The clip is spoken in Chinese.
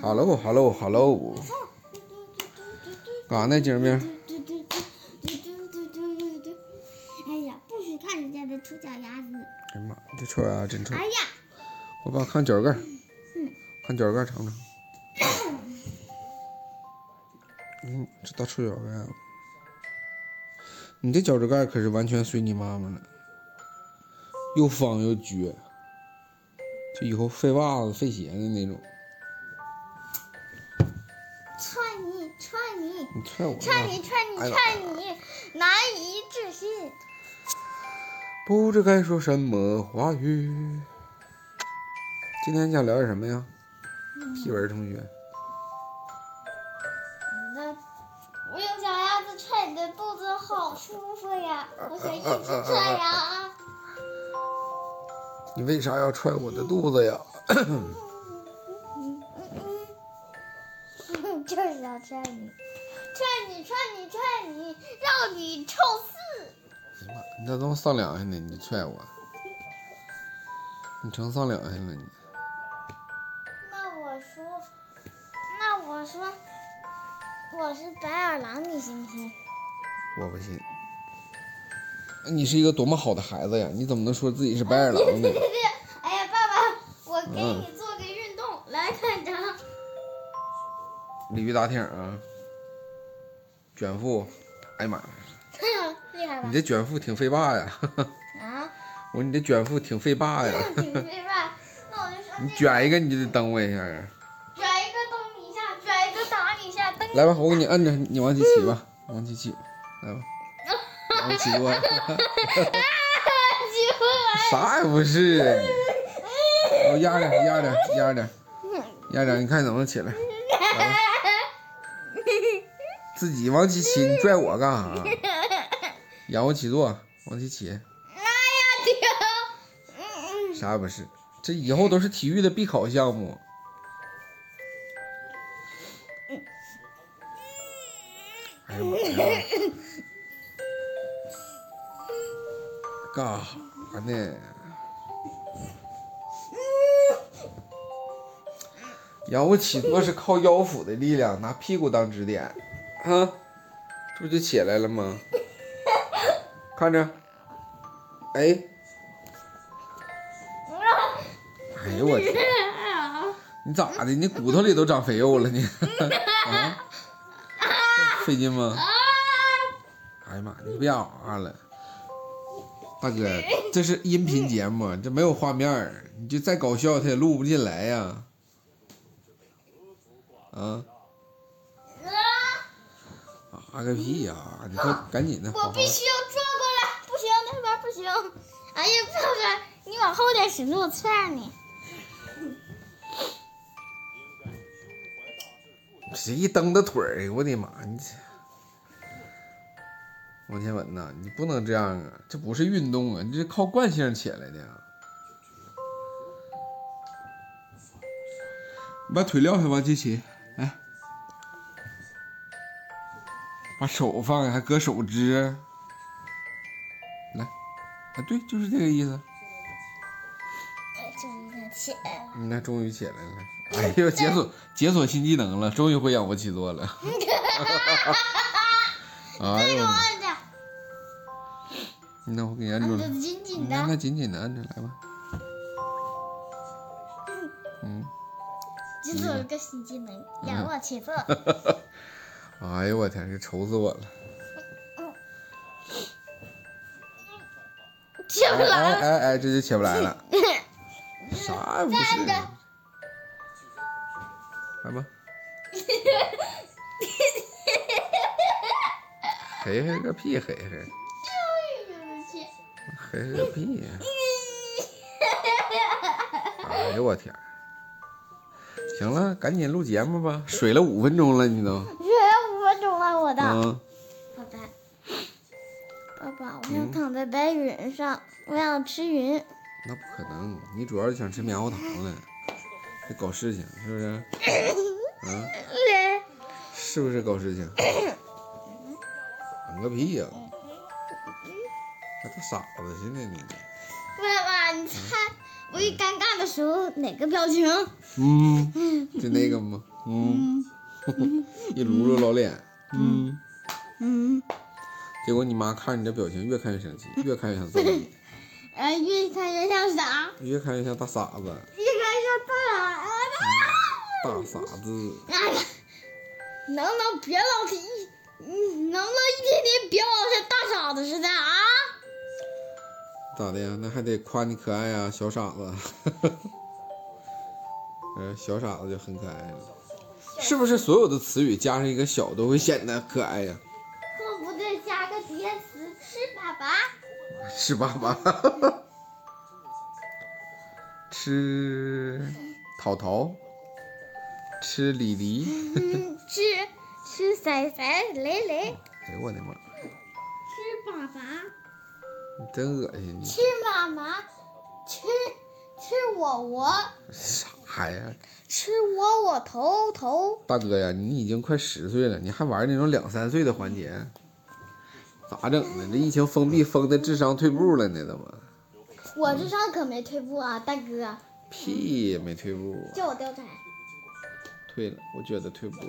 Hello，Hello，Hello，干啥呢，精明？哎呀，不许看人家的臭脚丫子！哎呀妈，这臭丫真臭！哎呀，我爸看脚盖，看脚盖尝尝。嗯，这大臭脚盖，你这脚趾盖可是完全随你妈妈了，又方又撅，就以后废袜子、废鞋的那种。你，你踹我踹你，踹你，踹你，难以置信。不知该说什么话语。今天想聊点什么呀？屁文同学，我用脚丫子踹你的肚子，好舒服呀！我想一直踹呀。你为啥要踹我的肚子呀？就是要踹你，踹你，踹你，踹你，让你臭死！你咋这么丧良心呢？你踹我，你成丧良心了你。那我说，那我说，我是白眼狼，你信不信？我不信。你是一个多么好的孩子呀！你怎么能说自己是白眼狼呢？哎呀，爸爸，我给你做个运动，来看着。鲤鱼打挺啊，卷腹。哎呀妈呀，厉害吧你？这卷腹挺费霸呀！啊，我说你这卷腹挺费霸呀！挺厉害。那我就说你卷一个你就得蹬我一下啊！卷一个蹬你一下，卷一个打你一下，蹬。来吧，我给你摁着，你往起起吧，往起起，来吧，往起坐。机 会啥也不是，我压着，压着，压着，压着，你看怎么起来？来吧自己往起起，你拽我干啥？仰卧起坐，往起起，啥也不是，这以后都是体育的必考项目。哎呀妈呀！干啥呢？仰卧起坐是靠腰腹的力量，拿屁股当支点，啊，这不就起来了吗？看着，哎，哎呦我天，你咋的？你骨头里都长肥肉了你？啊，费劲吗？哎呀妈，你别啊了。大哥，这是音频节目，这没有画面，你就再搞笑，他也录不进来呀。啊！啊个屁呀！你快赶紧的，我必须要转过来，不行，那边不行。哎呀，爸爸，你往后点使劲，我踹你。谁一蹬的腿儿，我的妈！你这王天文呐，你不能这样啊！这不是运动啊，你这是靠惯性起来的啊。你把腿撂下，往起起，把手放下，还搁手指，来，啊，对，就是这个意思。哎，就是他起来了。嗯那终于起来了，哎呦，解锁解锁新技能了，终于会仰卧起坐了。哎呦，那我给你按住了紧紧的那的，紧紧的按着来吧。嗯，解锁一个新技能，仰卧起坐。哎呦我天，这愁死我了！哎起不来了。哎哎哎，这就起不来了，啥也不是。来吧。嘿嘿个屁，嘿嘿，嘿嘿个屁呀！哎呦我天！行了，赶紧录节目吧，水了五分钟了，你都。爸爸，爸爸，我想躺在白云上，我想吃云。那不可能，你主要是想吃棉花糖了，得搞事情，是不是？嗯，是不是搞事情？整个屁呀、还当傻子似的你。爸爸，你猜我一尴尬的时候哪个表情？嗯，就那个吗？嗯，一撸撸老脸，嗯嗯，结果你妈看你这表情，越看越生气，越看越想揍你，呃，越看越像啥？越看越像大傻子，越看越像大傻子大傻子。能不能别老提，嗯，能不能一天天别老像大傻子似的啊？咋的呀？那还得夸你可爱呀，小傻子。嗯，小傻子就很可爱了。是不是所有的词语加上一个小都会显得可爱呀？或不对，加个叠词，吃粑粑。吃粑粑，吃桃桃，吃李吃吃仔仔雷雷，哎呦我的妈！吃粑粑，你真恶心你！吃妈妈，吃吃我我，啥呀？吃窝窝头头大哥呀，你已经快十岁了，你还玩那种两三岁的环节？咋整的？这疫情封闭封的，智商退步了呢。怎么我智商可没退步啊？大哥屁也没退步，叫我貂蝉退了，我觉得退步。